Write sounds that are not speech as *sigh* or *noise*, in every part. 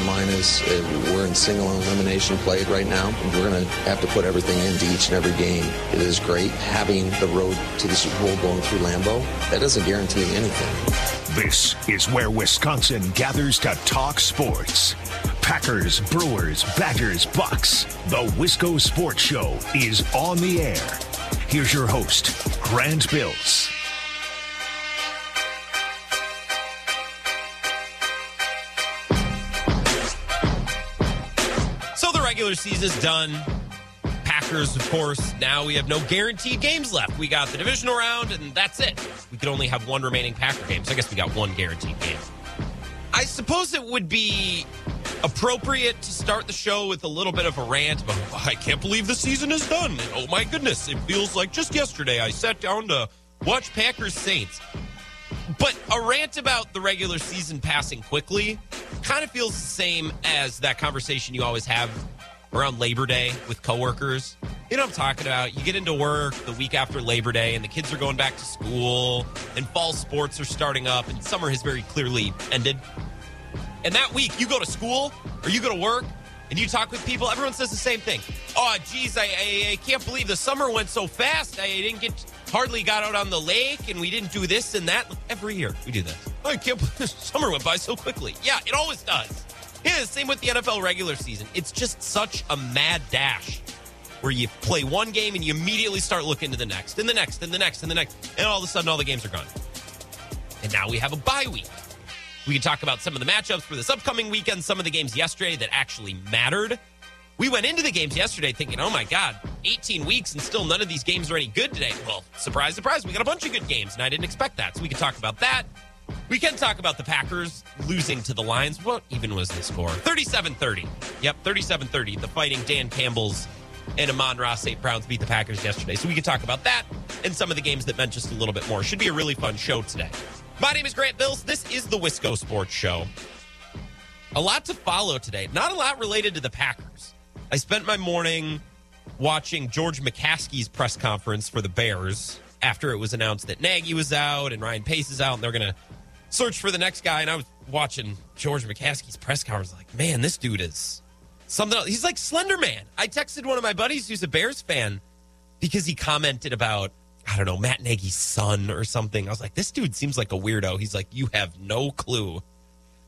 bottom line is uh, we're in single elimination play right now. We're going to have to put everything into each and every game. It is great having the road to the Super Bowl going through Lambeau. That doesn't guarantee anything. This is where Wisconsin gathers to talk sports. Packers, Brewers, Badgers, Bucks. The Wisco Sports Show is on the air. Here's your host, Grant Bills. Regular season's done. Packers, of course, now we have no guaranteed games left. We got the divisional round, and that's it. We could only have one remaining Packer game. So I guess we got one guaranteed game. I suppose it would be appropriate to start the show with a little bit of a rant about I can't believe the season is done. Oh my goodness, it feels like just yesterday I sat down to watch Packers Saints. But a rant about the regular season passing quickly kind of feels the same as that conversation you always have around Labor Day with coworkers. You know what I'm talking about? You get into work the week after Labor Day and the kids are going back to school and fall sports are starting up and summer has very clearly ended. And that week you go to school or you go to work and you talk with people, everyone says the same thing. Oh, geez, I, I, I can't believe the summer went so fast. I didn't get hardly got out on the lake and we didn't do this and that. Every year we do this. I can't believe *laughs* summer went by so quickly. Yeah, it always does. Yeah, same with the NFL regular season. It's just such a mad dash where you play one game and you immediately start looking to the next and the next and the next and the next. And all of a sudden, all the games are gone. And now we have a bye week. We can talk about some of the matchups for this upcoming weekend, some of the games yesterday that actually mattered. We went into the games yesterday thinking, oh my God, 18 weeks and still none of these games are any good today. Well, surprise, surprise, we got a bunch of good games, and I didn't expect that. So we can talk about that. We can talk about the Packers losing to the Lions. What even was the score? 37 30. Yep, 37 30. The fighting Dan Campbell's and Amon-Ra St. Browns beat the Packers yesterday. So we can talk about that and some of the games that meant just a little bit more. Should be a really fun show today. My name is Grant Bills. This is the Wisco Sports Show. A lot to follow today. Not a lot related to the Packers. I spent my morning watching George McCaskey's press conference for the Bears after it was announced that Nagy was out and Ryan Pace is out and they're going to search for the next guy. And I was watching George McCaskey's press conference like, man, this dude is something else. He's like Slender Man. I texted one of my buddies who's a Bears fan because he commented about, I don't know, Matt Nagy's son or something. I was like, this dude seems like a weirdo. He's like, you have no clue.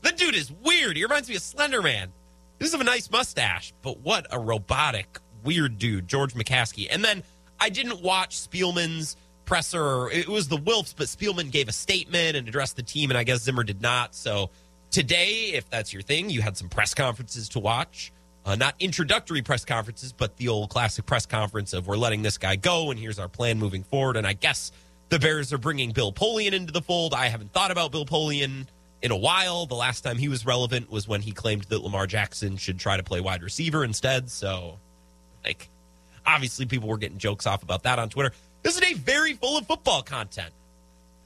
The dude is weird. He reminds me of Slender Man. Have a nice mustache, but what a robotic, weird dude, George McCaskey. And then I didn't watch Spielman's presser. It was the Wilfs, but Spielman gave a statement and addressed the team, and I guess Zimmer did not. So today, if that's your thing, you had some press conferences to watch. Uh, not introductory press conferences, but the old classic press conference of we're letting this guy go, and here's our plan moving forward. And I guess the Bears are bringing Bill Polian into the fold. I haven't thought about Bill Polian in a while. The last time he was relevant was when he claimed that Lamar Jackson should try to play wide receiver instead. So, like, obviously, people were getting jokes off about that on Twitter. This is a day very full of football content,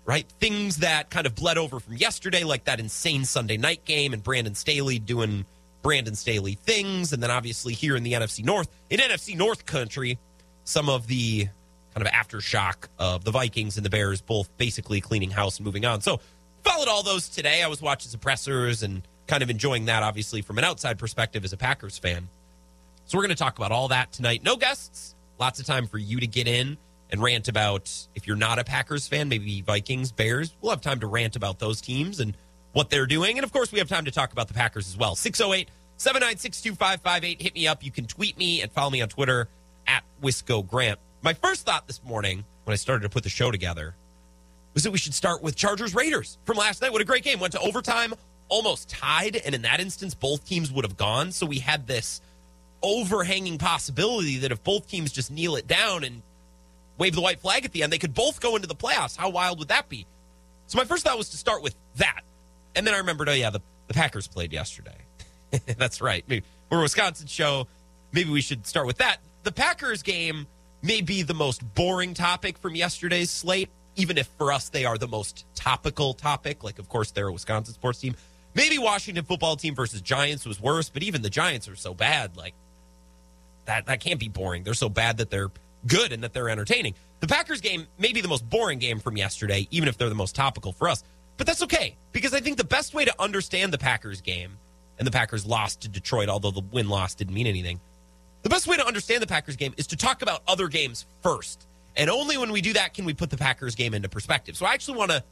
right? Things that kind of bled over from yesterday, like that insane Sunday night game and Brandon Staley doing Brandon Staley things. And then obviously here in the NFC North, in NFC North country, some of the kind of aftershock of the Vikings and the Bears both basically cleaning house and moving on. So followed all those today. I was watching suppressors and kind of enjoying that, obviously, from an outside perspective as a Packers fan. So we're going to talk about all that tonight. No guests, lots of time for you to get in and rant about if you're not a Packers fan, maybe Vikings, Bears. We'll have time to rant about those teams and what they're doing. And of course, we have time to talk about the Packers as well. 608 796 2558. Hit me up. You can tweet me and follow me on Twitter at Wisco Grant. My first thought this morning when I started to put the show together was that we should start with Chargers Raiders from last night. What a great game. Went to overtime, almost tied. And in that instance, both teams would have gone. So we had this overhanging possibility that if both teams just kneel it down and wave the white flag at the end, they could both go into the playoffs. How wild would that be? So my first thought was to start with that. And then I remembered, oh, yeah, the, the Packers played yesterday. *laughs* That's right. We're a Wisconsin show. Maybe we should start with that. The Packers game may be the most boring topic from yesterday's slate, even if for us they are the most topical topic. Like, of course, they're a Wisconsin sports team. Maybe Washington football team versus Giants was worse, but even the Giants are so bad. Like, that, that can't be boring. They're so bad that they're good and that they're entertaining. The Packers game may be the most boring game from yesterday, even if they're the most topical for us. But that's okay, because I think the best way to understand the Packers game and the Packers lost to Detroit, although the win loss didn't mean anything. The best way to understand the Packers game is to talk about other games first. And only when we do that can we put the Packers game into perspective. So I actually want to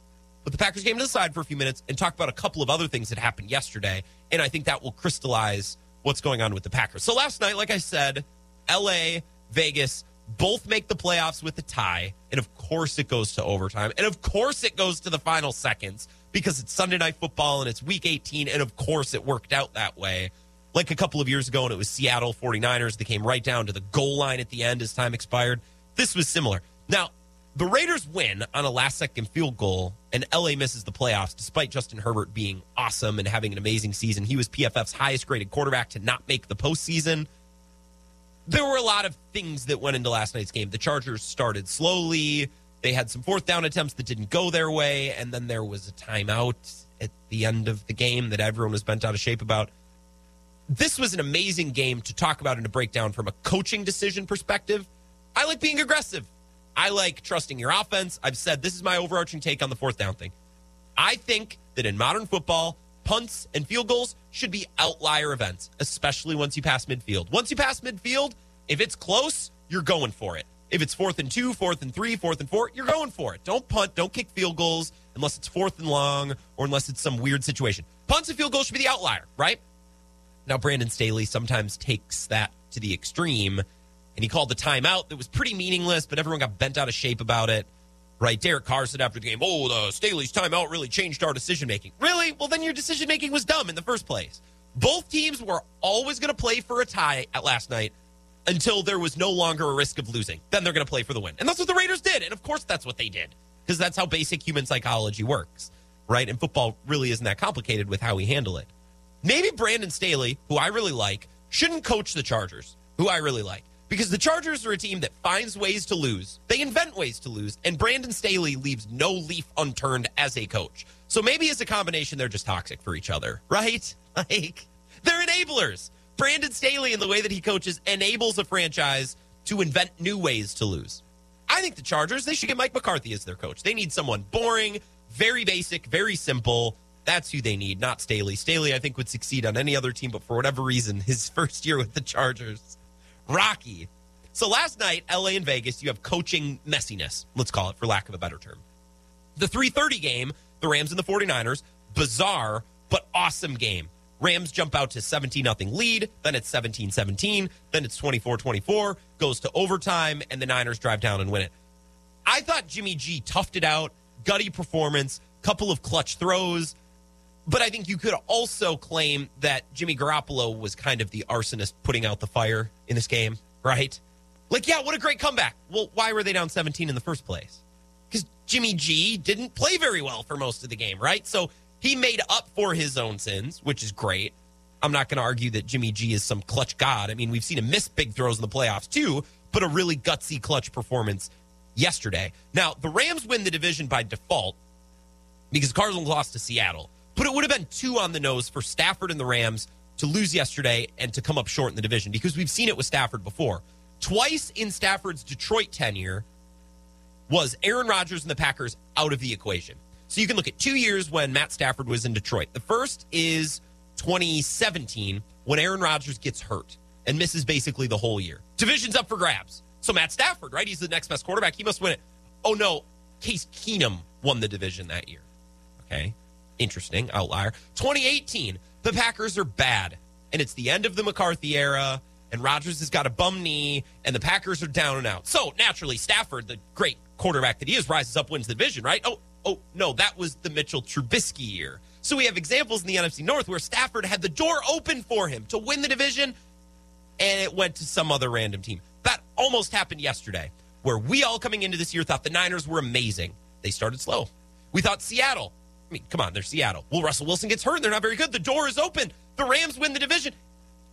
put the Packers game to the side for a few minutes and talk about a couple of other things that happened yesterday. And I think that will crystallize what's going on with the Packers. So last night, like I said, LA, Vegas, both make the playoffs with a tie. And of course, it goes to overtime. And of course, it goes to the final seconds because it's Sunday night football and it's week 18. And of course, it worked out that way. Like a couple of years ago, and it was Seattle 49ers that came right down to the goal line at the end as time expired. This was similar. Now, the Raiders win on a last second field goal, and LA misses the playoffs despite Justin Herbert being awesome and having an amazing season. He was PFF's highest graded quarterback to not make the postseason. There were a lot of things that went into last night's game. The Chargers started slowly. They had some fourth down attempts that didn't go their way, and then there was a timeout at the end of the game that everyone was bent out of shape about. This was an amazing game to talk about and to break down from a coaching decision perspective. I like being aggressive. I like trusting your offense. I've said this is my overarching take on the fourth down thing. I think that in modern football, punts and field goals should be outlier events, especially once you pass midfield. Once you pass midfield, if it's close, you're going for it. If it's fourth and two, fourth and three, fourth and four, you're going for it. Don't punt, don't kick field goals unless it's fourth and long or unless it's some weird situation. Punts and field goals should be the outlier, right? Now, Brandon Staley sometimes takes that to the extreme, and he called the timeout that was pretty meaningless, but everyone got bent out of shape about it. Right? Derek Carr said after the game, "Oh, the Staley's timeout really changed our decision making." Really? Well, then your decision making was dumb in the first place. Both teams were always going to play for a tie at last night until there was no longer a risk of losing. Then they're going to play for the win, and that's what the Raiders did. And of course, that's what they did because that's how basic human psychology works, right? And football really isn't that complicated with how we handle it. Maybe Brandon Staley, who I really like, shouldn't coach the Chargers, who I really like. Because the Chargers are a team that finds ways to lose. They invent ways to lose, and Brandon Staley leaves no leaf unturned as a coach. So maybe as a combination, they're just toxic for each other, right? *laughs* Like, they're enablers. Brandon Staley, in the way that he coaches, enables a franchise to invent new ways to lose. I think the Chargers, they should get Mike McCarthy as their coach. They need someone boring, very basic, very simple. That's who they need, not Staley. Staley, I think, would succeed on any other team, but for whatever reason, his *laughs* first year with the Chargers, rocky. So last night, LA and Vegas, you have coaching messiness, let's call it for lack of a better term. The 3:30 game, the Rams and the 49ers, bizarre but awesome game. Rams jump out to 17 nothing lead, then it's 17-17, then it's 24-24, goes to overtime and the Niners drive down and win it. I thought Jimmy G toughed it out, gutty performance, couple of clutch throws, but I think you could also claim that Jimmy Garoppolo was kind of the arsonist putting out the fire in this game, right? Like, yeah, what a great comeback. Well, why were they down 17 in the first place? Because Jimmy G didn't play very well for most of the game, right? So he made up for his own sins, which is great. I'm not going to argue that Jimmy G is some clutch god. I mean, we've seen him miss big throws in the playoffs too, but a really gutsy clutch performance yesterday. Now, the Rams win the division by default because Cardinals lost to Seattle. But it would have been too on the nose for Stafford and the Rams to lose yesterday and to come up short in the division because we've seen it with Stafford before. Twice in Stafford's Detroit tenure was Aaron Rodgers and the Packers out of the equation. So you can look at two years when Matt Stafford was in Detroit. The first is 2017 when Aaron Rodgers gets hurt and misses basically the whole year. Division's up for grabs. So Matt Stafford, right? He's the next best quarterback. He must win it. Oh no, Case Keenum won the division that year. Okay interesting outlier. 2018, the Packers are bad, and it's the end of the McCarthy era, and Rodgers has got a bum knee, and the Packers are down and out. So naturally, Stafford, the great quarterback that he is, rises up, wins the division, right? Oh, oh no, that was the Mitchell Trubisky year. So we have examples in the NFC North where Stafford had the door open for him to win the division, and it went to some other random team. That almost happened yesterday, where we all coming into this year thought the Niners were amazing. They started slow. We thought Seattle I mean, come on, they're Seattle. Well, Russell Wilson gets hurt. They're not very good. The door is open. The Rams win the division.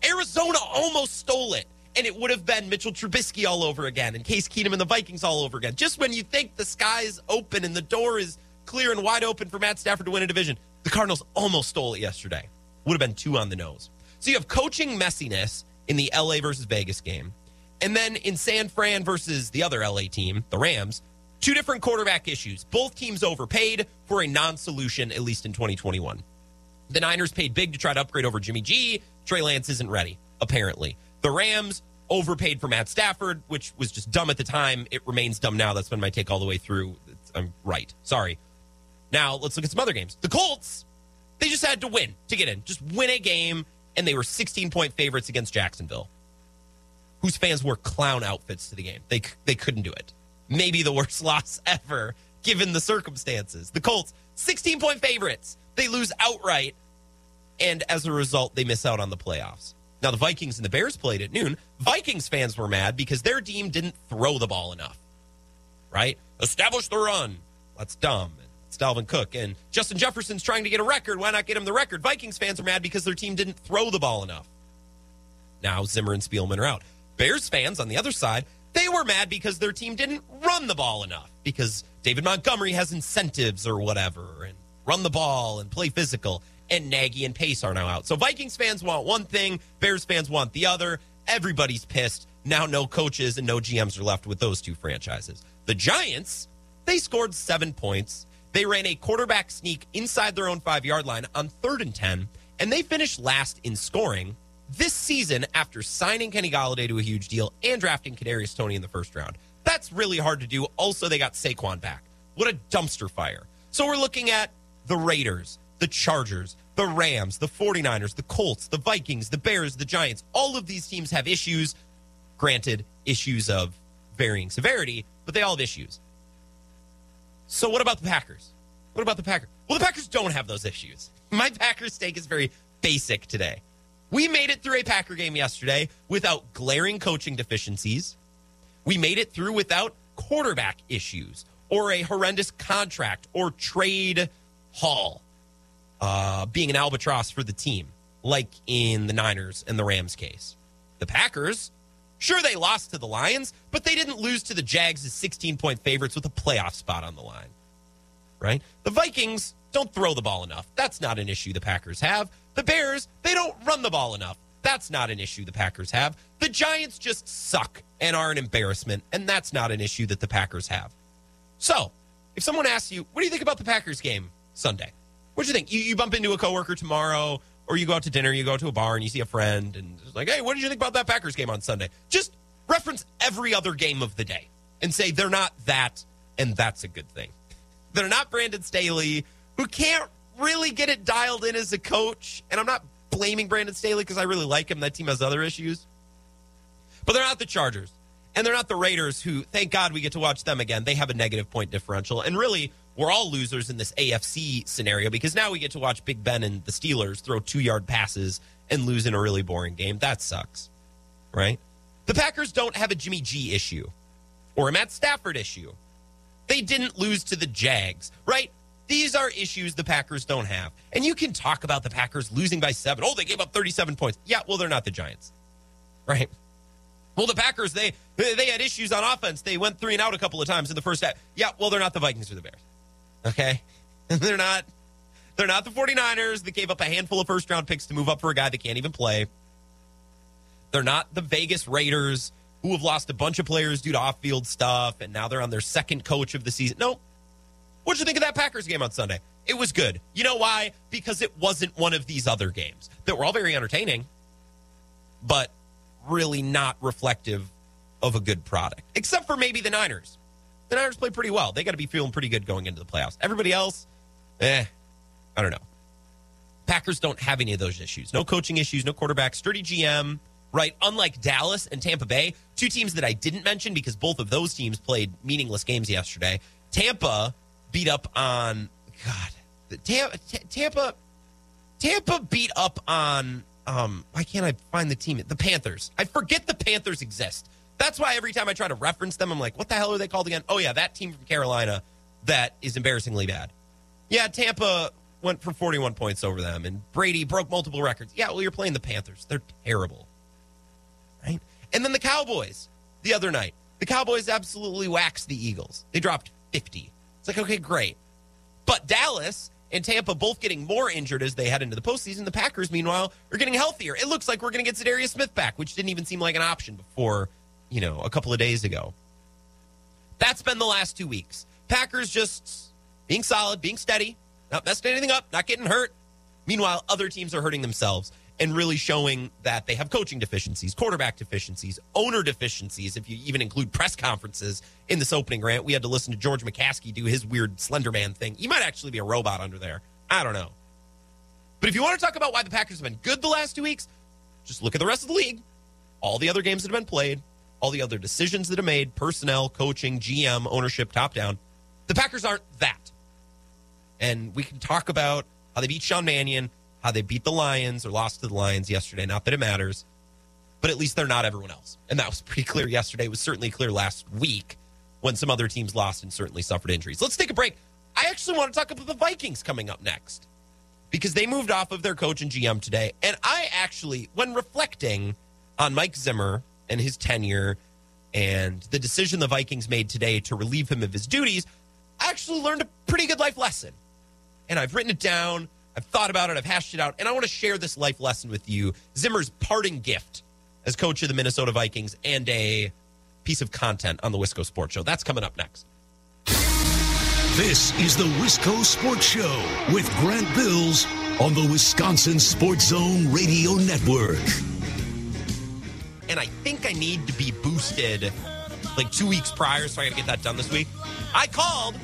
Arizona almost stole it. And it would have been Mitchell Trubisky all over again and Case Keenum and the Vikings all over again. Just when you think the sky's open and the door is clear and wide open for Matt Stafford to win a division, the Cardinals almost stole it yesterday. Would have been too on the nose. So you have coaching messiness in the LA versus Vegas game. And then in San Fran versus the other LA team, the Rams, Two different quarterback issues. Both teams overpaid for a non solution, at least in 2021. The Niners paid big to try to upgrade over Jimmy G. Trey Lance isn't ready, apparently. The Rams overpaid for Matt Stafford, which was just dumb at the time. It remains dumb now. That's been my take all the way through. I'm right. Sorry. Now let's look at some other games. The Colts, they just had to win to get in. Just win a game, and they were 16 point favorites against Jacksonville, whose fans wore clown outfits to the game. They they couldn't do it. Maybe the worst *laughs* loss ever given the circumstances. The Colts, 16 point favorites. They lose outright, and as a result, they miss out on the playoffs. Now, the Vikings and the Bears played at noon. Vikings fans were mad because their team didn't throw the ball enough, right? Establish the run. That's dumb. It's Dalvin Cook. And Justin Jefferson's trying to get a record. Why not get him the record? Vikings fans are mad because their team didn't throw the ball enough. Now, Zimmer and Spielman are out. Bears fans on the other side, they were mad because their team didn't run the ball enough because David Montgomery has incentives or whatever and run the ball and play physical and Nagy and Pace are now out. So Vikings fans want one thing, Bears fans want the other. Everybody's pissed. Now no coaches and no GMs are left with those two franchises. The Giants, they scored seven points. They ran a quarterback sneak inside their own five yard line on third and 10, and they finished last in scoring this season after signing Kenny Golladay to a huge deal and drafting Kadarius Toney in the first round. That's really hard to do. Also, they got Saquon back. What a dumpster fire. So we're looking at the Raiders, the Chargers, the Rams, the 49ers, the Colts, the Vikings, the Bears, the Giants. All of these teams have issues. Granted, issues of varying severity, but they all have issues. So what about the Packers? What about the Packers? Well, the Packers don't have those issues. My Packers take is very basic today. We made it through a Packer game yesterday without glaring coaching deficiencies. We made it through without quarterback issues or a horrendous contract or trade haul uh, being an albatross for the team, like in the Niners and the Rams case. The Packers, sure, they lost to the Lions, but they didn't lose to the Jags as 16 point favorites with a playoff spot on the line. Right? The Vikings don't throw the ball enough. That's not an issue the Packers have. The Bears, they don't run the ball enough. That's not an issue the Packers have. The Giants just suck and are an embarrassment, and that's not an issue that the Packers have. So, if someone asks you, what do you think about the Packers game Sunday? What do you think? You, you bump into a coworker tomorrow, or you go out to dinner, you go to a bar, and you see a friend, and it's like, hey, what did you think about that Packers game on Sunday? Just reference every other game of the day and say they're not that, and that's a good thing. *laughs* They're not Brandon Staley, who can't really get it dialed in as a coach. And I'm not blaming Brandon Staley because I really like him. That team has other issues. But they're not the Chargers. And they're not the Raiders, who, thank God, we get to watch them again. They have a negative point differential. And really, we're all losers in this AFC scenario because now we get to watch Big Ben and the Steelers throw two yard passes and lose in a really boring game. That sucks, right? The Packers don't have a Jimmy G issue or a Matt Stafford issue. They didn't lose to the Jags, right? These are issues the Packers don't have. And you can talk about the Packers losing by seven. Oh, they gave up 37 points. Yeah, well, they're not the Giants, right? Well, the Packers, they they had issues on offense. They went three and out a couple of times in the first half. Yeah, well, they're not the Vikings or the Bears. Okay? *laughs* they're not they're not the 49ers that gave up a handful of first round picks to move up for a guy that can't even play. They're not the Vegas Raiders who have lost a bunch of players due to off field stuff and now they're on their second coach of the season. No. What'd you think of that Packers game on Sunday? It was good. You know why? Because it wasn't one of these other games that were all very entertaining, but really not reflective of a good product, except for maybe the Niners. The Niners play pretty well. They got to be feeling pretty good going into the playoffs. Everybody else, eh, I don't know. Packers don't have any of those issues. No coaching issues, no quarterback, sturdy GM, right? Unlike Dallas and Tampa Bay, two teams that I didn't mention because both of those teams played meaningless games yesterday. Tampa beat up on God. Tampa, Tampa, Tampa beat up on. Um, why can't I find the team? The Panthers. I forget the Panthers exist. That's why every time I try to reference them, I'm like, what the hell are they called again? Oh yeah, that team from Carolina that is embarrassingly bad. Yeah, Tampa went for 41 points over them, and Brady broke multiple records. Yeah, well, you're playing the Panthers. They're terrible, right? And then the Cowboys the other night. The Cowboys absolutely waxed the Eagles. They dropped 50. It's like, okay, great. But Dallas and Tampa both getting more injured as they head into the postseason. The Packers, meanwhile, are getting healthier. It looks like we're going to get Za'Darius Smith back, which didn't even seem like an option before, you know, a couple of days ago. That's been the last two weeks. Packers just being solid, being steady, not messing anything up, not getting hurt. Meanwhile, other teams are hurting themselves and really showing that they have coaching deficiencies, quarterback deficiencies, owner deficiencies. If you even include press conferences in this opening rant, we had to listen to George McCaskey do his weird Slender Man thing. He might actually be a robot under there. I don't know. But if you want to talk about why the Packers have been good the last two weeks, just look at the rest of the league. All the other games that have been played, all the other decisions that are made, personnel, coaching, GM, ownership, top down. The Packers aren't that. And we can talk about how they beat Sean Mannion, how they beat the Lions or lost to the Lions yesterday. Not that it matters, but at least they're not everyone else. And that was pretty clear yesterday. It was certainly clear last week when some other teams lost and certainly suffered injuries. Let's take a break. I actually want to talk about the Vikings coming up next because they moved off of their coach and GM today. And I actually, when reflecting on Mike Zimmer and his tenure and the decision the Vikings made today to relieve him of his duties, I actually learned a pretty good life lesson. And I've written it down. I've thought about it. I've hashed it out. And I want to share this life lesson with you Zimmer's parting gift as coach of the Minnesota Vikings and a piece of content on the Wisco Sports Show. That's coming up next. This is the Wisco Sports Show with Grant Bills on the Wisconsin Sports Zone Radio Network. And I think I need to be boosted like two weeks prior, so I got to get that done this week. I called.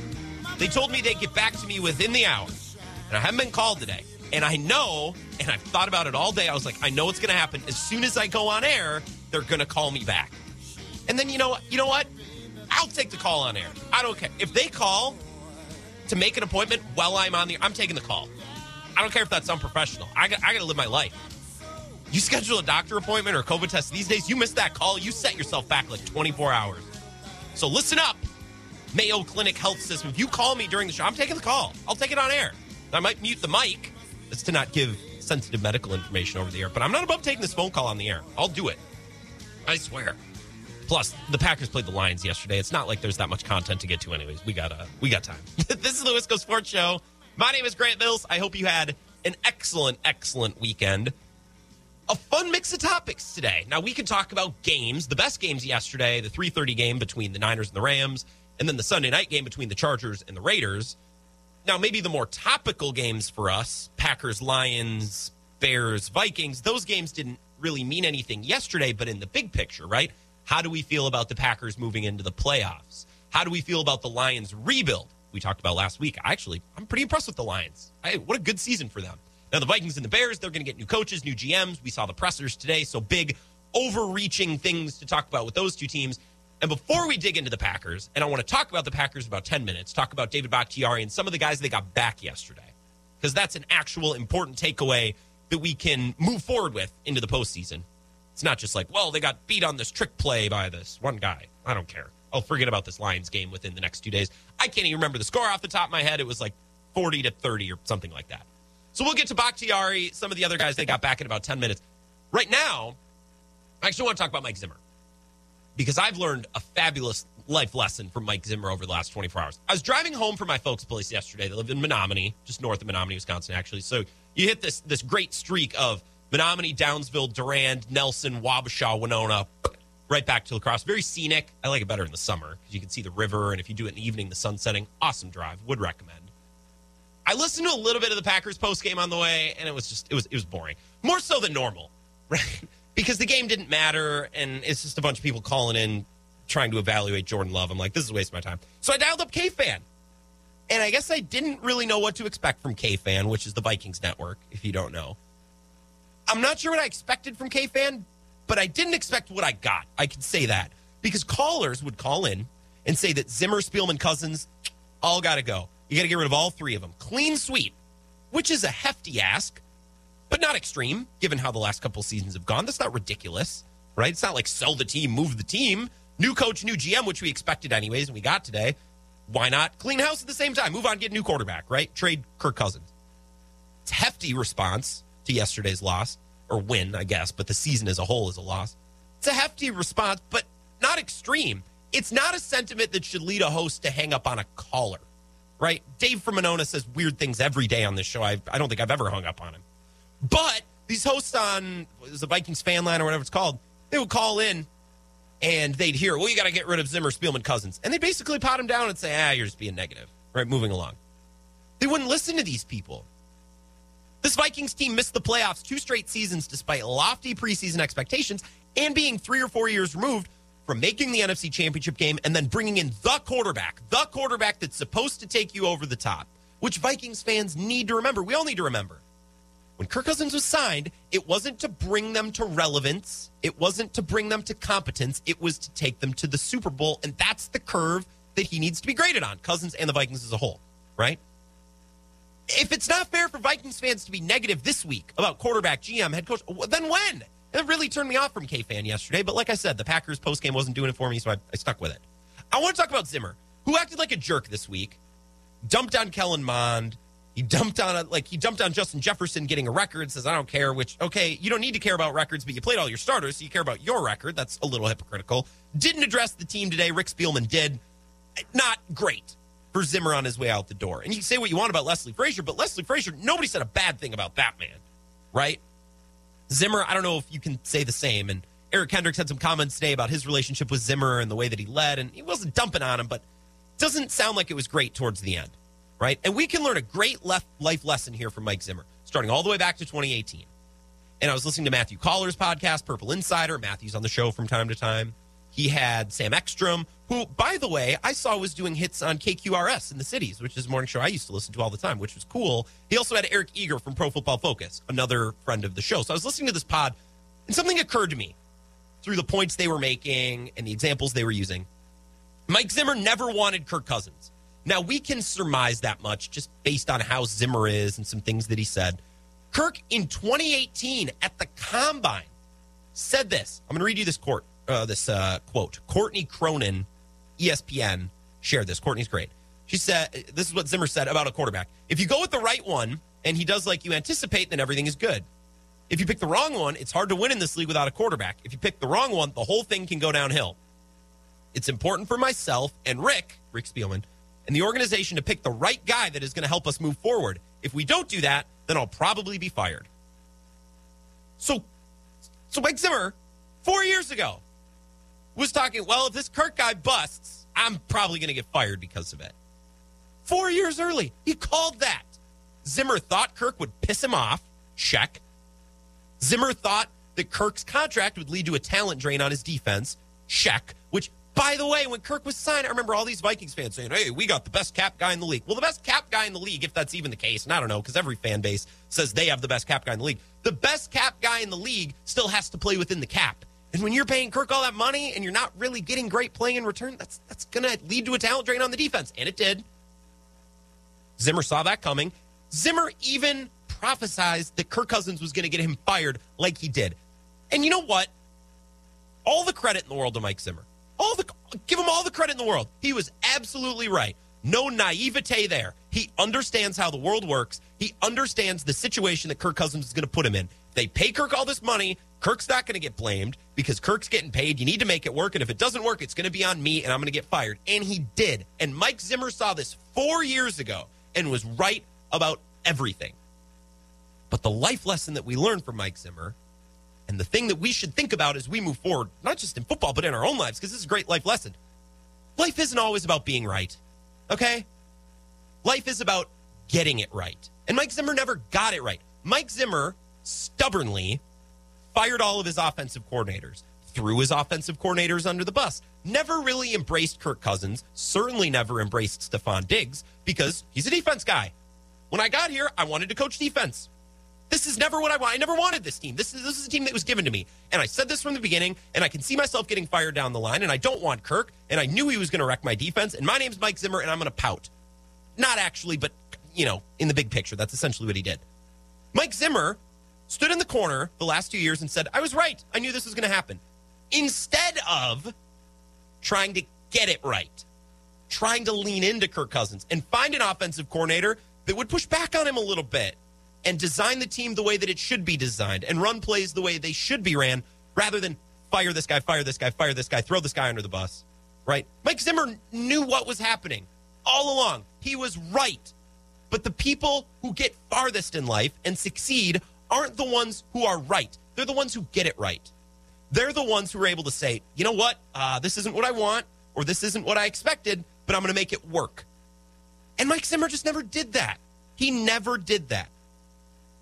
They told me they'd get back to me within the hour. And I haven't been called today. And I know, and I've thought about it all day. I was like, I know what's going to happen. As soon as I go on air, they're going to call me back. And then you know what? You know what? I'll take the call on air. I don't care if they call to make an appointment while I'm on the. I'm taking the call. I don't care if that's unprofessional. I got, I got to live my life. You schedule a doctor appointment or a COVID test these days. You miss that call, you set yourself back like 24 hours. So listen up, Mayo Clinic Health System. If you call me during the show, I'm taking the call. I'll take it on air. I might mute the mic. It's to not give sensitive medical information over the air, but I'm not above taking this phone call on the air. I'll do it. I swear. Plus, the Packers played the Lions yesterday. It's not like there's that much content to get to, anyways. We got uh, we got time. *laughs* this is the Wisco Sports Show. My name is Grant Bills. I hope you had an excellent, excellent weekend. A fun mix of topics today. Now we can talk about games. The best games yesterday: the 3:30 game between the Niners and the Rams, and then the Sunday night game between the Chargers and the Raiders. Now, maybe the more topical games for us Packers, Lions, Bears, Vikings those games didn't really mean anything yesterday, but in the big picture, right? How do we feel about the Packers moving into the playoffs? How do we feel about the Lions rebuild? We talked about last week. Actually, I'm pretty impressed with the Lions. I, what a good season for them. Now, the Vikings and the Bears, they're going to get new coaches, new GMs. We saw the pressers today. So, big, overreaching things to talk about with those two teams. And before we dig into the Packers, and I want to talk about the Packers about 10 minutes, talk about David Bakhtiari and some of the guys they got back yesterday, because that's an actual important takeaway that we can move forward with into the postseason. It's not just like, well, they got beat on this trick play by this one guy. I don't care. I'll forget about this Lions game within the next two days. I can't even remember the score off the top of my head. It was like 40 to 30 or something like that. So we'll get to Bakhtiari, some of the other guys they got back in about 10 minutes. Right now, I actually want to talk about Mike Zimmer because I've learned a fabulous life lesson from Mike Zimmer over the last 24 hours. I was driving home from my folks' place yesterday. They live in Menomonie, just north of Menomonie, Wisconsin, actually. So you hit this this great streak of Menomonie, Downsville, Durand, Nelson, Wabasha, Winona, right back to La Crosse. Very scenic. I like it better in the summer because you can see the river, and if you do it in the evening, the sun setting. Awesome drive. Would recommend. I listened to a little bit of the Packers post game on the way, and it was just it was it was boring, more so than normal, *laughs* right? Because the game didn't matter, and it's just a bunch of people calling in trying to evaluate Jordan Love. I'm like, this is a waste of my time. So I dialed up KFan. And I guess I didn't really know what to expect from KFan, which is the Vikings network, if you don't know. I'm not sure what I expected from KFan, but I didn't expect what I got. I can say that. Because callers would call in and say that Zimmer, Spielman, Cousins, all got to go. You got to get rid of all three of them. Clean sweep, which is a hefty ask but not extreme, given how the last couple seasons have gone. That's not ridiculous, right? It's not like sell the team, move the team. New coach, new GM, which we expected anyways, and we got today. Why not clean house at the same time? Move on, get a new quarterback, right? Trade Kirk Cousins. It's hefty response to yesterday's loss, or win, I guess, but the season as a whole is a loss. It's a hefty response, but not extreme. It's not a sentiment that should lead a host to hang up on a caller, right? Dave from Monona says weird things every day on this show. I, I don't think I've ever hung up on him. But these hosts on the Vikings fan line or whatever it's called, they would call in and they'd hear, well, you got to get rid of Zimmer, Spielman, Cousins. And they basically pot him down and say, ah, you're just being negative, right? Moving along. They wouldn't listen to these people. This Vikings team missed the playoffs two straight seasons despite lofty preseason expectations and being three or four years removed from making the NFC Championship game and then bringing in the quarterback, the quarterback that's supposed to take you over the top, which Vikings fans need to remember. We all need to remember. When Kirk Cousins was signed, it wasn't to bring them to relevance, it wasn't to bring them to competence, it was to take them to the Super Bowl. And that's the curve that he needs to be graded on, Cousins and the Vikings as a whole, right? If it's not fair for Vikings fans to be negative this week about quarterback, GM, head coach, then when? It really turned me off from K fan yesterday. But like I said, the Packers post game wasn't doing it for me, so I, I, stuck with it. I want to talk about Zimmer, who acted like a jerk this week, dumped on Kellen Mond. He dumped on a, like he dumped on Justin Jefferson getting a record. Says I don't care. Which okay, you don't need to care about records, but you played all your starters, so you care about your record. That's a little hypocritical. Didn't address the team today. Rick Spielman did. Not great for Zimmer on his way out the door. And you can say what you want about Leslie Frazier, but Leslie Frazier, nobody said a bad thing about that man, right? Zimmer, I don't know if you can say the same. And Eric Kendricks had some comments today about his relationship with Zimmer and the way that he led, and he wasn't dumping on him, but doesn't sound like it was great towards the end, right? And we can learn a great life lesson here from Mike Zimmer, starting all the way back to 2018. And I was listening to Matthew Coller's podcast, Purple Insider. Matthew's on the show from time to time. He had Sam Ekstrom, who, by the way, I saw was doing hits on KQRS in the cities, which is a morning show I used to listen to all the time, which was cool. He also had Eric Eager from Pro Football Focus, another friend of the show. So I was listening to this pod, and something occurred to me through the points they were making and the examples they were using. Mike Zimmer never wanted Kirk Cousins. Now, we can surmise that much just based on how Zimmer is and some things that he said. Kirk in 2018 at the combine said this. I'm going to read you this court, uh, this uh, quote. Courtney Cronin ESPN shared this. Courtney's great. She said, This is what Zimmer said about a quarterback. If you go with the right one and he does like you anticipate, then everything is good. If you pick the wrong one, it's hard to win in this league without a quarterback. If you pick the wrong one, the whole thing can go downhill. It's important for myself and Rick, Rick Spielman, and the organization to pick the right guy that is going to help us move forward. If we don't do that, then I'll probably be fired. So, so Mike Zimmer, four years ago, was talking, well, if this Kirk guy busts, I'm probably going to get fired because of it. Four years early, he called that. Zimmer thought Kirk would piss him off. Check. Zimmer thought that Kirk's contract would lead to a talent drain on his defense. Check. Which, by the way, when Kirk was signed, I remember all these Vikings fans saying, hey, we got the best cap guy in the league. Well, the best cap guy in the league, if that's even the case, and I don't know, because every fan base says they have the best cap guy in the league. The best cap guy in the league still has to play within the cap. And when you're paying Kirk all that money and you're not really getting great play in return, that's that's going to lead to a talent drain on the defense, and it did. Zimmer saw that coming. Zimmer even prophesized that Kirk Cousins was going to get him fired like he did. And you know what? All the credit in the world to Mike Zimmer. All the give him all the credit in the world. He was absolutely right. No naivete there. He understands how the world works. He understands the situation that Kirk Cousins is going to put him in. They pay Kirk all this money. Kirk's not going to get blamed because Kirk's getting paid. You need to make it work. And if it doesn't work, it's going to be on me and I'm going to get fired. And he did. And Mike Zimmer saw this four years ago and was right about everything. But the life lesson that we learned from Mike Zimmer and the thing that we should think about as we move forward, not just in football, but in our own lives, because this is a great life lesson. Life isn't always about being right. Okay? Life is about getting it right. And Mike Zimmer never got it right. Mike Zimmer stubbornly fired all of his offensive coordinators, threw his offensive coordinators under the bus, never really embraced Kirk Cousins, certainly never embraced Stefon Diggs because he's a defense guy. When I got here, I wanted to coach defense. This is never what I want. I never wanted this team. This is this is a team that was given to me. And I said this from the beginning, and I can see myself getting fired down the line, and I don't want Kirk, and I knew he was going to wreck my defense, and my name's Mike Zimmer, and I'm going to pout. Not actually, but, you know, in the big picture, that's essentially what he did. Mike Zimmer stood in the corner the last two years and said, I was right. I knew this was going to happen. Instead of trying to get it right, trying to lean into Kirk Cousins and find an offensive coordinator that would push back on him a little bit and design the team the way that it should be designed and run plays the way they should be ran rather than fire this guy, fire this guy, fire this guy, throw this guy under the bus, right? Mike Zimmer knew what was happening all along. He was right. But the people who get farthest in life and succeed aren't the ones who are right. They're the ones who get it right. They're the ones who are able to say, you know what, uh, this isn't what I want, or this isn't what I expected, but I'm going to make it work. And Mike Zimmer just never did that. He never did that.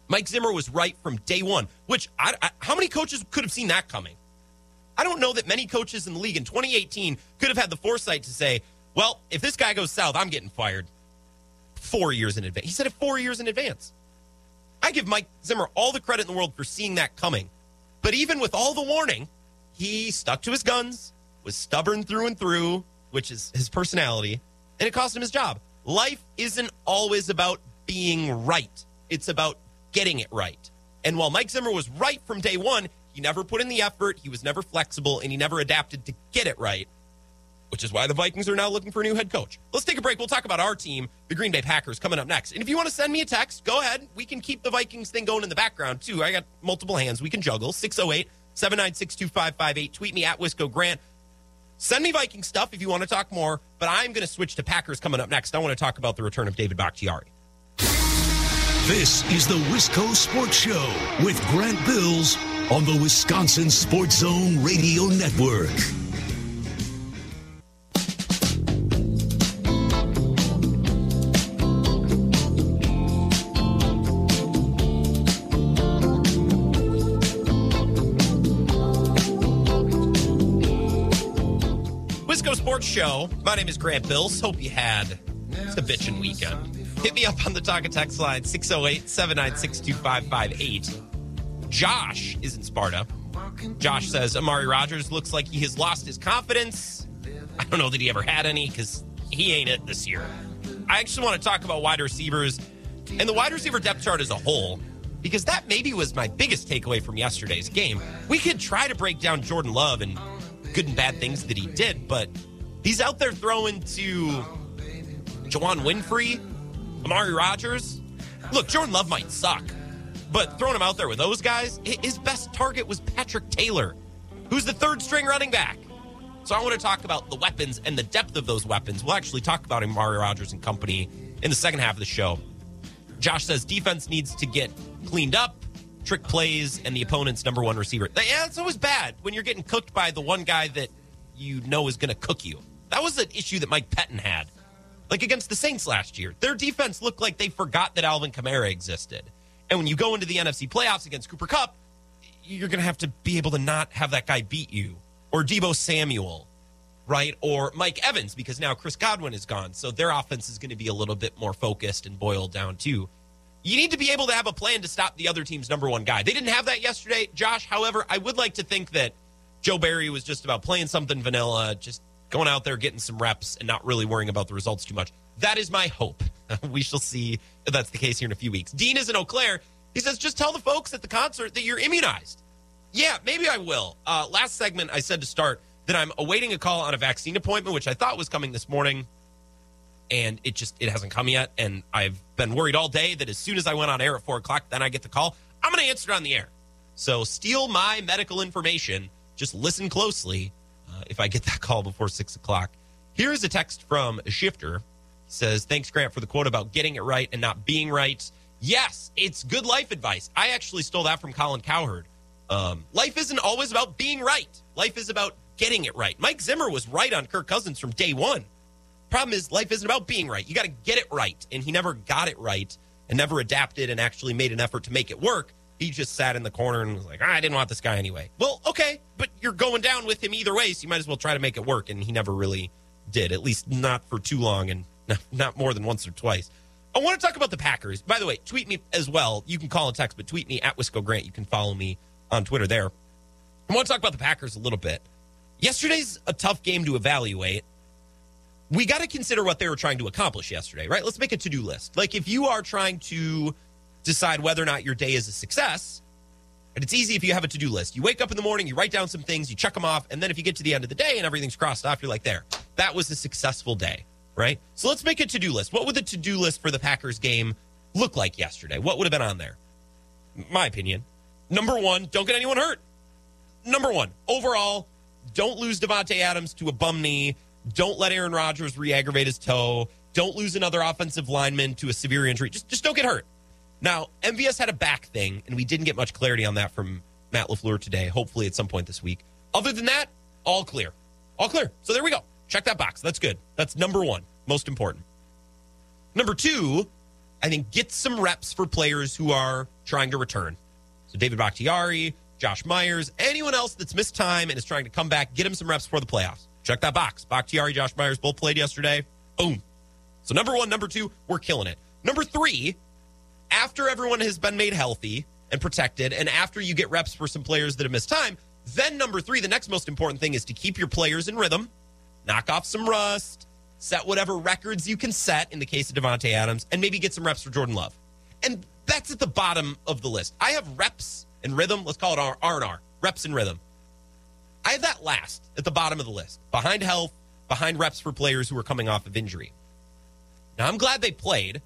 Mike Zimmer was right from day one, which I, I, how many coaches could have seen that coming? I don't know that many coaches in the league in 2018 could have had the foresight to say, well, if this guy goes south, I'm getting fired four years in advance. He said it four years in advance. I give Mike Zimmer all the credit in the world for seeing that coming. But even with all the warning, he stuck to his guns, was stubborn through and through, which is his personality, and it cost him his job. Life isn't always about being right, it's about getting it right. And while Mike Zimmer was right from day one, he never put in the effort, he was never flexible, and he never adapted to get it right, which is why the Vikings are now looking for a new head coach. Let's take a break. We'll talk about our team, the Green Bay Packers, coming up next. And if you want to send me a text, go ahead. We can keep the Vikings thing going in the background, too. I got multiple hands. We can juggle. 608 796 2558. Tweet me at Wisco Grant. Send me Viking stuff if you want to talk more, but I'm going to switch to Packers coming up next. I want to talk about the return of David Bakhtiari. This is the Wisco Sports Show with Grant Bills on the Wisconsin Sports Zone Radio Network. Wisco Sports Show. My name is Grant Bills. Hope you had a bitchin' weekend. Hit me up on the Talk and Text line 608 796 2558. Josh is in Sparta. Josh says Amari Rogers looks like he has lost his confidence. I don't know that he ever had any because he ain't it this year. I actually want to talk about wide receivers and the wide receiver depth chart as a whole because that maybe was my biggest takeaway from yesterday's game. We could try to break down Jordan Love and good and bad things that he did, but he's out there throwing to Juwann Winfree, Amari Rogers. Look, Jordan Love might suck, but throwing him out there with those guys, his best target was Patrick Taylor, who's the third string running back. So I want to talk about the weapons and the depth of those weapons. We'll actually talk about Amari Rogers and company in the second half of the show. Josh says defense needs to get cleaned up, trick plays, and the opponent's number one receiver. Yeah, it's always bad when you're getting cooked by the one guy that you know is going to cook you. That was an issue that Mike Pettine had. Like against the Saints last year, their defense looked like they forgot that Alvin Kamara existed. And when you go into the NFC playoffs against Cooper Kupp, you're going to have to be able to not have that guy beat you, or Deebo Samuel, right? Or Mike Evans, because now Chris Godwin is gone. So their offense is going to be a little bit more focused and boiled down, too. You need to be able to have a plan to stop the other team's number one guy. They didn't have that yesterday, Josh. However, I would like to think that Joe Barry was just about playing something vanilla, just going out there, getting some reps, and not really worrying about the results too much. That is my hope. *laughs* we shall see if that's the case here in a few weeks. Dean is in Eau Claire. He says, just tell the folks at the concert that you're immunized. Yeah, maybe I will. Uh, last segment, I said to start that I'm awaiting a call on a vaccine appointment, which I thought was coming this morning, and it just it hasn't come yet. And I've been worried all day that as soon as I went on air at four o'clock, then I get the call. I'm going to answer it on the air. So steal my medical information. Just listen closely if I get that call before six o'clock. Here is a text from shifter. He says, Thanks, Grant, for the quote about getting it right and not being right. Yes, it's good life advice. I actually stole that from Colin Cowherd. Um, life isn't always about being right, life is about getting it right. Mike Zimmer was right on Kirk Cousins from day one. Problem is, life isn't about being right. You got to get it right. And he never got it right and never adapted and actually made an effort to make it work. He just sat in the corner and was like, ah, I didn't want this guy anyway. Well, okay, but you're going down with him either way, so you might as well try to make it work. And he never really did, at least not for too long and not more than once or twice. I want to talk about the Packers. By the way, tweet me as well. You can call and text, but tweet me at Wisco Grant. You can follow me on Twitter there. I want to talk about the Packers a little bit. Yesterday's a tough game to evaluate. We got to consider what they were trying to accomplish yesterday, right? Let's make a to do list. Like, if you are trying to decide whether or not your day is a success, and it's easy if you have a to do list. You wake up in the morning, you write down some things, you check them off, and then if you get to the end of the day and everything's crossed off, you're like, there, that was a successful day, right? So let's make a to do list. What would the to do list for the Packers game look like yesterday? What would have been on there? My opinion. Number one, don't get anyone hurt. Number one, overall, don't lose Davante Adams to a bum knee. Don't let Aaron Rodgers re-aggravate his toe. Don't lose another offensive lineman to a severe injury. Just, just don't get hurt. Now, MVS had a back thing, and we didn't get much clarity on that from Matt LaFleur today. Hopefully, at some point this week. Other than that, all clear. All clear. So there we go. Check that box. That's good. That's number one, most important. Number two, I think get some reps for players who are trying to return. So David Bakhtiari, Josh Myers, anyone else that's missed time and is trying to come back, get him some reps for the playoffs. Check that box. Bakhtiari, Josh Myers both played yesterday. Boom. So number one, number two, we're killing it. Number three, after everyone has been made healthy and protected, and after you get reps for some players that have missed time, then number three, the next most important thing is to keep your players in rhythm, knock off some rust, set whatever records you can set in the case of Davante Adams, and maybe get some reps for Jordan Love. And that's at the bottom of the list. I have reps and rhythm. Let's call it R and R. Reps and rhythm. I have that last at the bottom of the list, behind health, behind reps for players who are coming off of injury. Now I'm glad they played.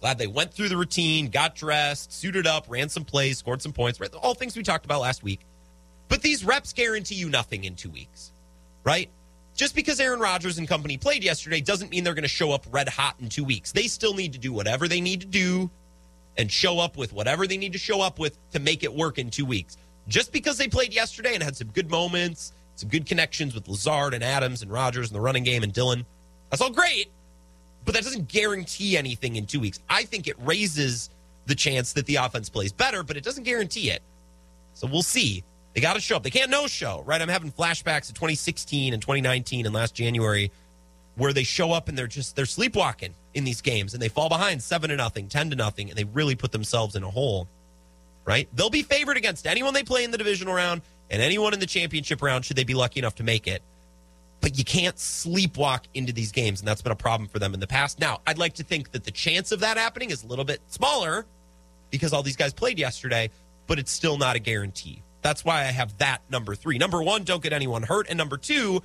Glad they went through the routine, got dressed, suited up, ran some plays, scored some points. Right? All things we talked about last week. But these reps guarantee you nothing in two weeks, right? Just because Aaron Rodgers and company played yesterday doesn't mean they're going to show up red hot in two weeks. They still need to do whatever they need to do and show up with whatever they need to show up with to make it work in two weeks. Just because they played yesterday and had some good moments, some good connections with Lazard and Adams and Rodgers and the running game and Dillon, that's all great. But that doesn't guarantee anything in two weeks. I think it raises the chance that the offense plays better, but it doesn't guarantee it. So we'll see. They got to show up. They can't no show, right? I'm having flashbacks of 2016 and 2019 and last January where they show up and they're just they're sleepwalking in these games and they fall behind 7 to nothing, 10 to nothing and they really put themselves in a hole. Right? They'll be favored against anyone they play in the divisional round and anyone in the championship round should they be lucky enough to make it. But you can't sleepwalk into these games and that's been a problem for them in the past. Now, I'd like to think that the chance of that happening is a little bit smaller because all these guys played yesterday, but it's still not a guarantee. That's why I have that number three. Number one, don't get anyone hurt. And number two,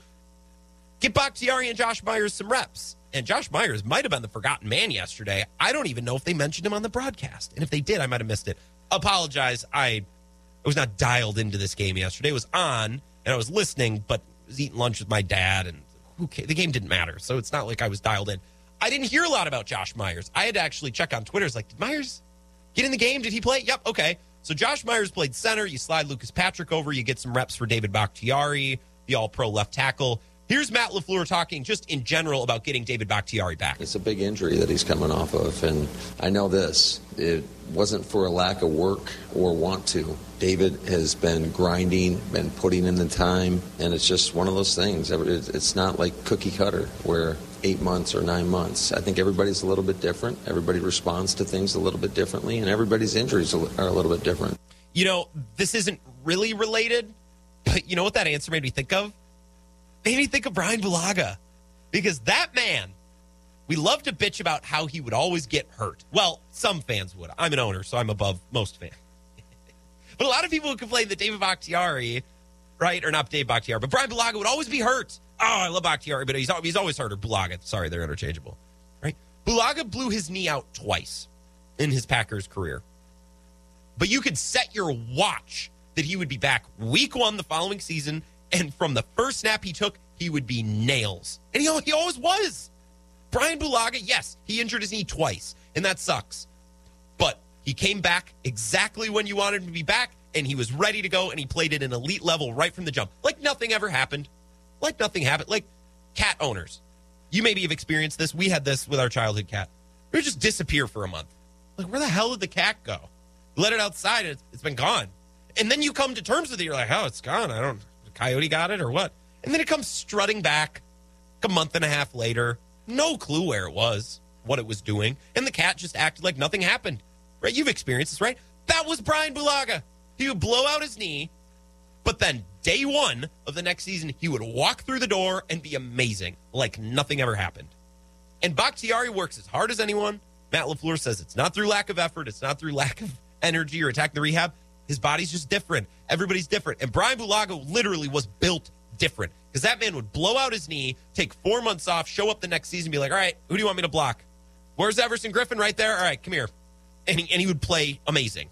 get Bakhtiari and Josh Myers some reps. And Josh Myers might have been the forgotten man yesterday. I don't even know if they mentioned him on the broadcast. And if they did, I might have missed it. Apologize. I, I was not dialed into this game yesterday. It was on and I was listening, but was eating lunch with my dad and who the game didn't matter. So it's not like I was dialed in. I didn't hear a lot about Josh Myers. I had to actually check on Twitter. It's like, did Myers get in the game? Did he play? Yep. Okay. So Josh Myers played center. You slide Lucas Patrick over. You get some reps for David Bakhtiari, the all pro left tackle. Here's Matt LaFleur talking just in general about getting David Bakhtiari back. It's a big injury that he's coming off of. And I know this it wasn't for a lack of work or want to. David has been grinding, been putting in the time, and it's just one of those things. It's not like cookie cutter where eight months or nine months. I think everybody's a little bit different. Everybody responds to things a little bit differently, and everybody's injuries are a little bit different. You know, this isn't really related, but you know what that answer made me think of? Made me think of Brian Bulaga. Because that man, we love to bitch about how he would always get hurt. Well, some fans would. I'm an owner, so I'm above most fans. *laughs* but a lot of people would complain that David Bakhtiari, right, or not Dave Bakhtiari, but Brian Bulaga would always be hurt. Oh, I love Bakhtiari, but he's, he's always hurt. Or Bulaga. Sorry, they're interchangeable. Right? Bulaga blew his knee out twice in his Packers career. But you could set your watch that he would be back week one the following season, and from the first snap he took, he would be nails. And he, he always was. Brian Bulaga, yes, he injured his knee twice, and that sucks. But he came back exactly when you wanted him to be back, and he was ready to go, and he played at an elite level right from the jump. Like nothing ever happened like nothing happened. Like cat owners, you maybe have experienced this. We had this with our childhood cat. It would just disappear for a month. Like, where the hell did the cat go? let it outside, it's, it's been gone. And then you come to terms with it. You're like, oh, it's gone. I don't, coyote got it or what? And then it comes strutting back a month and a half later. No clue where it was, what it was doing. And the cat just acted like nothing happened. Right? You've experienced this, right? That was Brian Bulaga. He would blow out his knee, but then day one of the next season, he would walk through the door and be amazing, like nothing ever happened. And Bakhtiari works as hard as anyone. Matt LaFleur says it's not through lack of effort, it's not through lack of *laughs* energy or attacking the rehab. His body's just different. Everybody's different. And Brian Bulaga literally was built different because that man would blow out his knee, take four months off, show up the next season, be like, all right, who do you want me to block? Where's Everson Griffen right there? All right, come here. And he, and he would play amazing.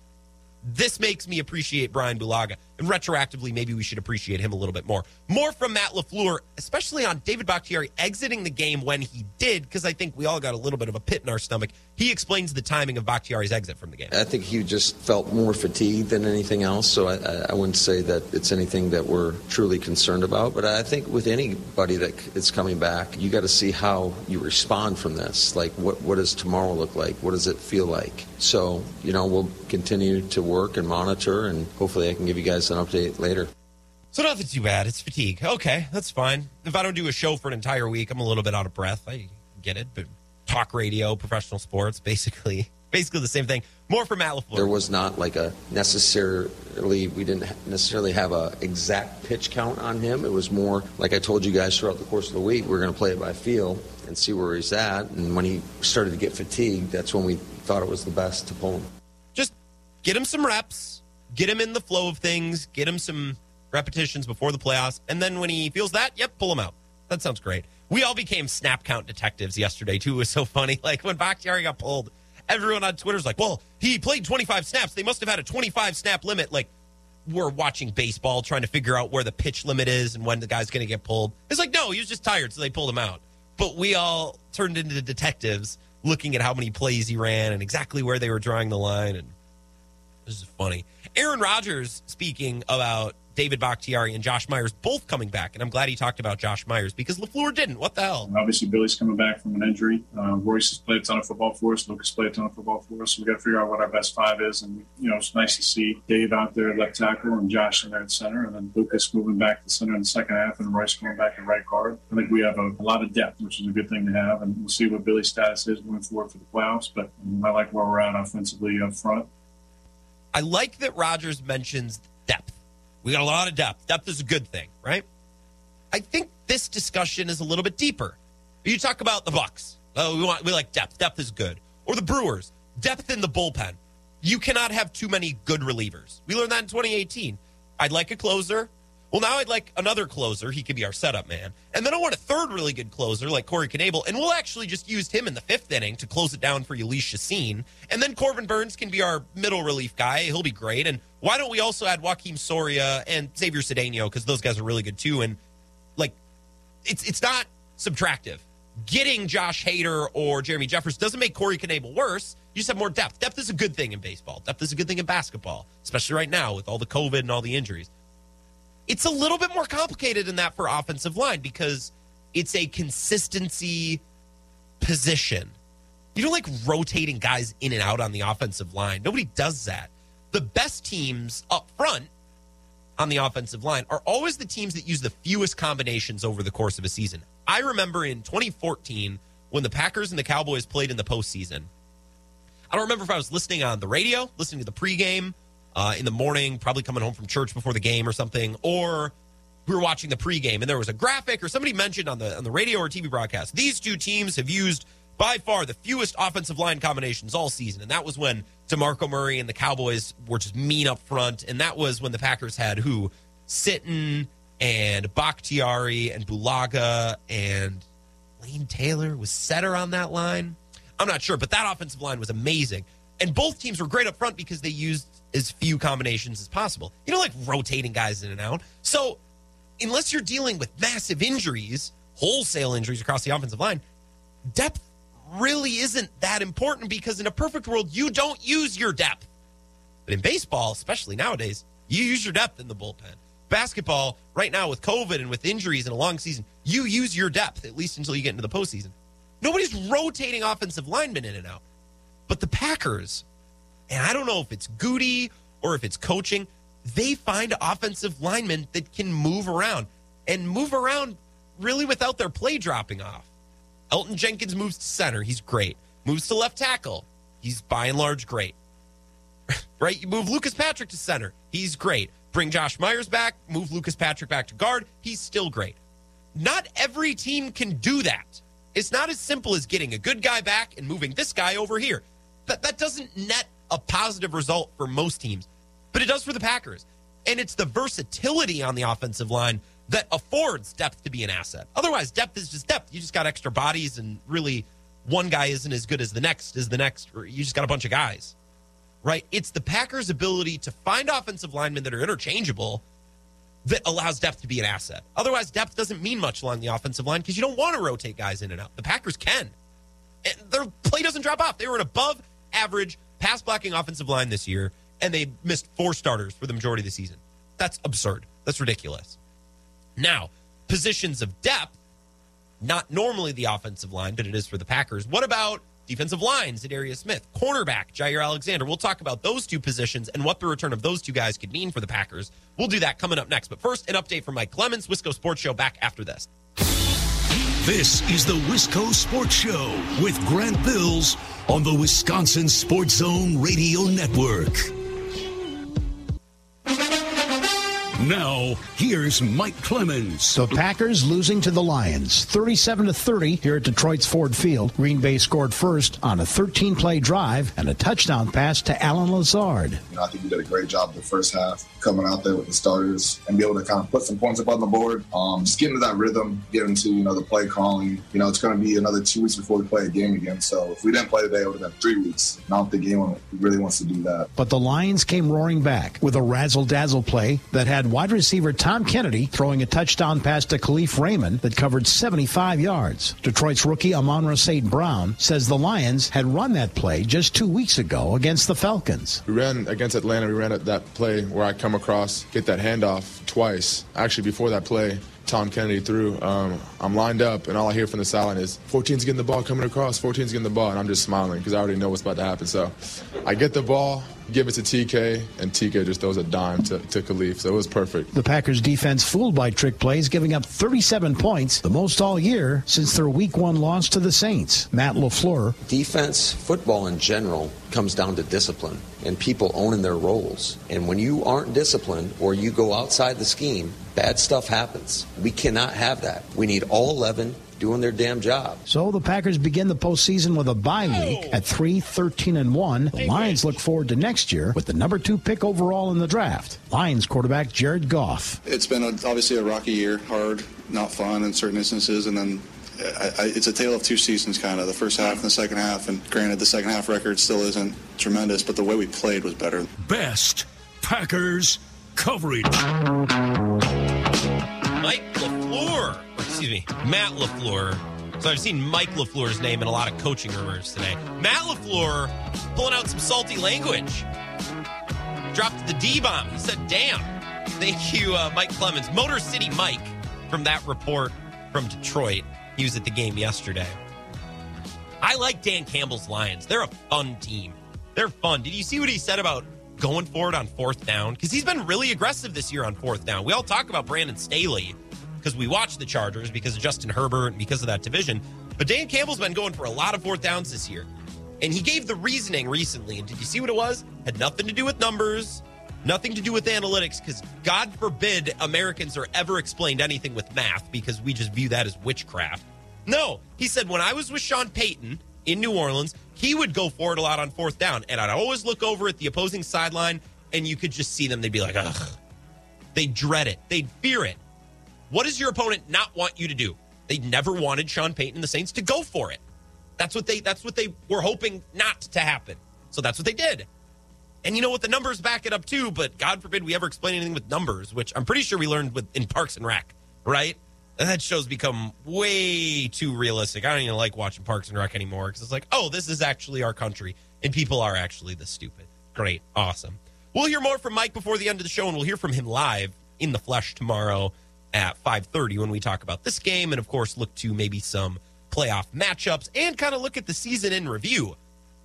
This makes me appreciate Brian Bulaga. And retroactively, maybe we should appreciate him a little bit more. More from Matt LaFleur, especially on David Bakhtiari exiting the game when he did, because I think we all got a little bit of a pit in our stomach. He explains the timing of Bakhtiari's exit from the game. I think he just felt more fatigued than anything else, so I, I wouldn't say that it's anything that we're truly concerned about. But I think with anybody that is coming back, you got to see how you respond from this. Like, what, what does tomorrow look like? What does it feel like? So, you know, we'll continue to work and monitor, and hopefully I can give you guys an update later. So nothing too bad. It's fatigue. Okay, that's fine. If I don't do a show for an entire week, I'm a little bit out of breath. I get it, but talk radio, professional sports, basically, *laughs* basically the same thing. More for Matt LaFleur. There was not like a necessarily we didn't necessarily have a exact pitch count on him. It was more like I told you guys throughout the course of the week. We're going to play it by feel and see where he's at. And when he started to get fatigued, that's when we thought it was the best to pull him. Just get him some reps, get him in the flow of things, get him some repetitions before the playoffs, and then when he feels that, yep, pull him out. That sounds great. We all became snap count detectives yesterday too. It was so funny. *laughs* Like when Bakhtiari got pulled, everyone on Twitter's like, "Well, he played 25 snaps. They must have had a 25 snap limit." Like we're watching baseball, trying to figure out where the pitch limit is and when the guy's going to get pulled. It's like, no, he was just tired, so they pulled him out. But we all turned into detectives, looking at how many plays he ran and exactly where they were drawing the line, and this is funny. Aaron Rodgers speaking about David Bakhtiari and Josh Myers both coming back. And I'm glad he talked about Josh Myers because LaFleur didn't. What the hell? Obviously, Billy's coming back from an injury. Uh, Royce has played a ton of football for us. Lucas played a ton of football for us. We got to figure out what our best five is. And, you know, it's nice to see Dave out there at left tackle and Josh in there at center. And then Lucas moving back to center in the second half and Royce coming back at right guard. I think we have a, a lot of depth, which is a good thing to have. And we'll see what Billy's status is moving forward for the playoffs. But I like where we're at offensively up front. I like that Rodgers mentions depth. We got a lot of depth. Depth is a good thing, right? I think this discussion is a little bit deeper. You talk about the Bucks. Oh, we want we like depth. Depth is good. Or the Brewers. Depth in the bullpen. You cannot have too many good relievers. We learned that in 2018. I'd like a closer. Well, now I'd like another closer. He could be our setup man. And then I want a third really good closer like Corey Knebel. And we'll actually just use him in the fifth inning to close it down for Jhoulys Chacin. And then Corbin Burnes can be our middle relief guy. He'll be great. And why don't we also add Joakim Soria and Xavier Cedeno because those guys are really good too. And like, it's it's not subtractive. Getting Josh Hader or Jeremy Jeffress doesn't make Corey Knebel worse. You just have more depth. Depth is a good thing in baseball. Depth is a good thing in basketball, especially right now with all the COVID and all the injuries. It's a little bit more complicated than that for offensive line because it's a consistency position. You don't like rotating guys in and out on the offensive line. Nobody does that. The best teams up front on the offensive line are always the teams that use the fewest combinations over the course of a season. I remember in 2014 when the Packers and the Cowboys played in the postseason. I don't remember if I was listening on the radio, listening to the pregame uh, in the morning, probably coming home from church before the game or something, or we were watching the pregame and there was a graphic or somebody mentioned on the on the radio or TV broadcast. These two teams have used by far the fewest offensive line combinations all season, and that was when DeMarco Murray and the Cowboys were just mean up front, and that was when the Packers had who Sitton and Bakhtiari and Bulaga and Lane Taylor was setter on that line. I'm not sure, but that offensive line was amazing. And both teams were great up front because they used as few combinations as possible. You know, like rotating guys in and out. So, unless you're dealing with massive injuries, wholesale injuries across the offensive line, depth really isn't that important because in a perfect world, you don't use your depth. But in baseball, especially nowadays, you use your depth in the bullpen. Basketball, right now with COVID and with injuries and a long season, you use your depth, at least until you get into the postseason. Nobody's rotating offensive linemen in and out. But the Packers, and I don't know if it's Gutey or if it's coaching, they find offensive linemen that can move around and move around really without their play dropping off. Elgton Jenkins moves to center. He's great. Moves to left tackle. He's by and large great. *laughs* right? You move Lucas Patrick to center. He's great. Bring Josh Myers back. Move Lucas Patrick back to guard. He's still great. Not every team can do that. It's not as simple as getting a good guy back and moving this guy over here. That, that doesn't net a positive result for most teams, but it does for the Packers. And it's the versatility on the offensive line that affords depth to be an asset. Otherwise, depth is just depth. You just got extra bodies, and really, one guy isn't as good as the next, is the next, or you just got a bunch of guys. right? It's the Packers' ability to find offensive linemen that are interchangeable that allows depth to be an asset. Otherwise, depth doesn't mean much along the offensive line because you don't want to rotate guys in and out. The Packers can. And their play doesn't drop off. They were an above average pass blocking offensive line this year, and they missed four starters for the majority of the season. That's absurd. That's ridiculous. Now, positions of depth, not normally the offensive line, but it is for the Packers. What about defensive lines, Darius Smith, cornerback, Jaire Alexander? We'll talk about those two positions and what the return of those two guys could mean for the Packers. We'll do that coming up next. But first, an update from Mike Clemens, Wisco Sports Show, back after this. This is the Wisco Sports Show with Grant Bills on the Wisconsin Sports Zone Radio Network. Now, here's Mike Clemens. The Packers losing to the Lions 37 to 30 here at Detroit's Ford Field. Green Bay scored first on a 13 play drive and a touchdown pass to Allen Lazard. You know, I think we did a great job the first half coming out there with the starters and be able to kind of put some points up on the board. Um, just getting into that rhythm, getting into, you know, the play calling. You know, it's going to be another two weeks before we play a game again. So if we didn't play today, it would have been three weeks. Not the game really wants to do that. But the Lions came roaring back with a razzle dazzle play that had wide receiver Tom Kennedy throwing a touchdown pass to Kalif Raymond that covered 75 yards. Detroit's rookie Amon-Ra St. Brown says the Lions had run that play just two weeks ago against the Falcons. We ran against Atlanta. We ran at that play where I come across, get that handoff twice. Actually, before that play, Tom Kennedy threw. Um, I'm lined up, and all I hear from the sideline is 14's getting the ball coming across, 14's getting the ball, and I'm just smiling because I already know what's about to happen. So I get the ball, give it to TK, and TK just throws a dime to, to Kalif. So it was perfect. The Packers defense fooled by trick plays, giving up 37 points, the most all year since their week one loss to the Saints. Matt LaFleur. Defense, football in general, comes down to discipline and people owning their roles. And when you aren't disciplined or you go outside the scheme, bad stuff happens. We cannot have that. We need all 11 doing their damn job. So the Packers begin the postseason with a bye week at 3 13 and 1. The Lions look forward to next year with the number two pick overall in the draft. Lions quarterback Jared Goff. It's been a, obviously a rocky year, hard, not fun in certain instances, and then I, I, it's a tale of two seasons, kind of the first half and the second half. And granted, the second half record still isn't tremendous, but the way we played was better. Best Packers coverage. Mike LaFleur, or excuse me, Matt LaFleur. So I've seen Mike LaFleur's name in a lot of coaching rumors today. Matt LaFleur pulling out some salty language. Dropped the D bomb. He said, damn. Thank you, uh, Mike Clemens. Motor City Mike from that report from Detroit. He was at the game yesterday. I like Dan Campbell's Lions. They're a fun team. They're fun. Did you see what he said about going for it on fourth down? Because he's been really aggressive this year on fourth down. We all talk about Brandon Staley because we watch the Chargers because of Justin Herbert and because of that division. But Dan Campbell's been going for a lot of fourth downs this year. And he gave the reasoning recently. And did you see what it was? Had nothing to do with numbers, nothing to do with analytics, because God forbid Americans are ever explained anything with math because we just view that as witchcraft. No, he said when I was with Sean Payton in New Orleans, he would go for it a lot on fourth down. And I'd always look over at the opposing sideline and you could just see them. They'd be like, ugh. They dread it. They'd fear it. What does your opponent not want you to do? They never wanted Sean Payton and the Saints to go for it. That's what they that's what they were hoping not to happen. So that's what they did. And you know what? The numbers back it up too, but God forbid we ever explain anything with numbers, which I'm pretty sure we learned with in Parks and Rec, right? And that show's become way too realistic. I don't even like watching Parks and Rec anymore because it's like, oh, this is actually our country, and people are actually this stupid. Great, awesome. We'll hear more from Mike before the end of the show, and we'll hear from him live in the flesh tomorrow at 5:30 when we talk about this game, and of course, look to maybe some playoff matchups and kind of look at the season in review.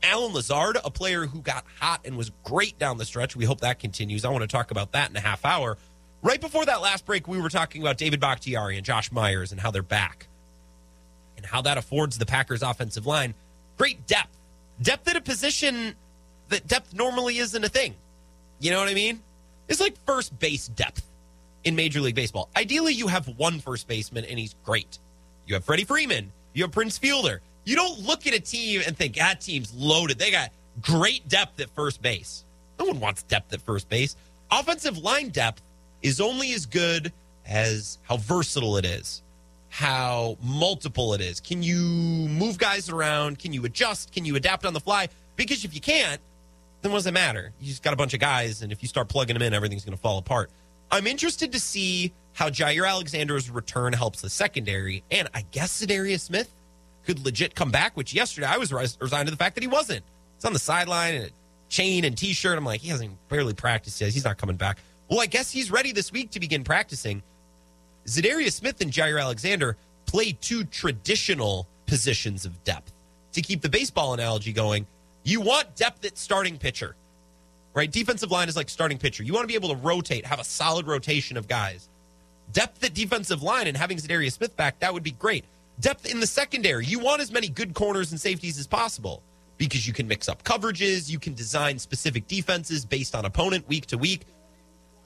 Allen Lazard, a player who got hot and was great down the stretch. We hope that continues. I want to talk about that in a half hour. Right before that last break, we were talking about David Bakhtiari and Josh Myers and how they're back and how that affords the Packers offensive line great depth. Depth at a position that depth normally isn't a thing. You know what I mean? It's like first base depth in Major League Baseball. Ideally, you have one first baseman and he's great. You have Freddie Freeman, you have Prince Fielder. You don't look at a team and think, that team's loaded. They got great depth at first base. No one wants depth at first base. Offensive line depth is only as good as how versatile it is, how multiple it is. Can you move guys around? Can you adjust? Can you adapt on the fly? Because if you can't, then what does it matter? You just got a bunch of guys, and if you start plugging them in, everything's going to fall apart. I'm interested to see how Jaire Alexander's return helps the secondary, and I guess Za'Darius Smith could legit come back. Which yesterday I was resigned to the fact that he wasn't. He's on the sideline and a chain and t-shirt. I'm like, he hasn't barely practiced yet. He's not coming back. Well, I guess he's ready this week to begin practicing. Za'Darius Smith and Jaire Alexander play two traditional positions of depth. To keep the baseball analogy going, you want depth at starting pitcher, right? Defensive line is like starting pitcher. You want to be able to rotate, have a solid rotation of guys. Depth at defensive line and having Za'Darius Smith back, that would be great. Depth in the secondary, you want as many good corners and safeties as possible because you can mix up coverages, you can design specific defenses based on opponent week to week.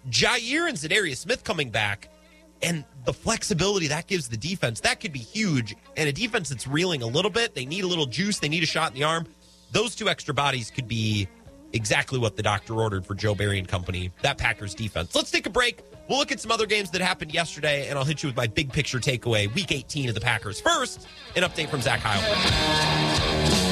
Jaire and Za'Darius Smith coming back and the flexibility that gives the defense, that could be huge. And a defense that's reeling a little bit, they need a little juice, they need a shot in the arm. Those two extra bodies could be exactly what the doctor ordered for Joe Barry and company, that Packers defense. Let's take a break. We'll look at some other games that happened yesterday, and I'll hit you with my big picture takeaway, week 18 of the Packers. First, an update from Zach Heilprin.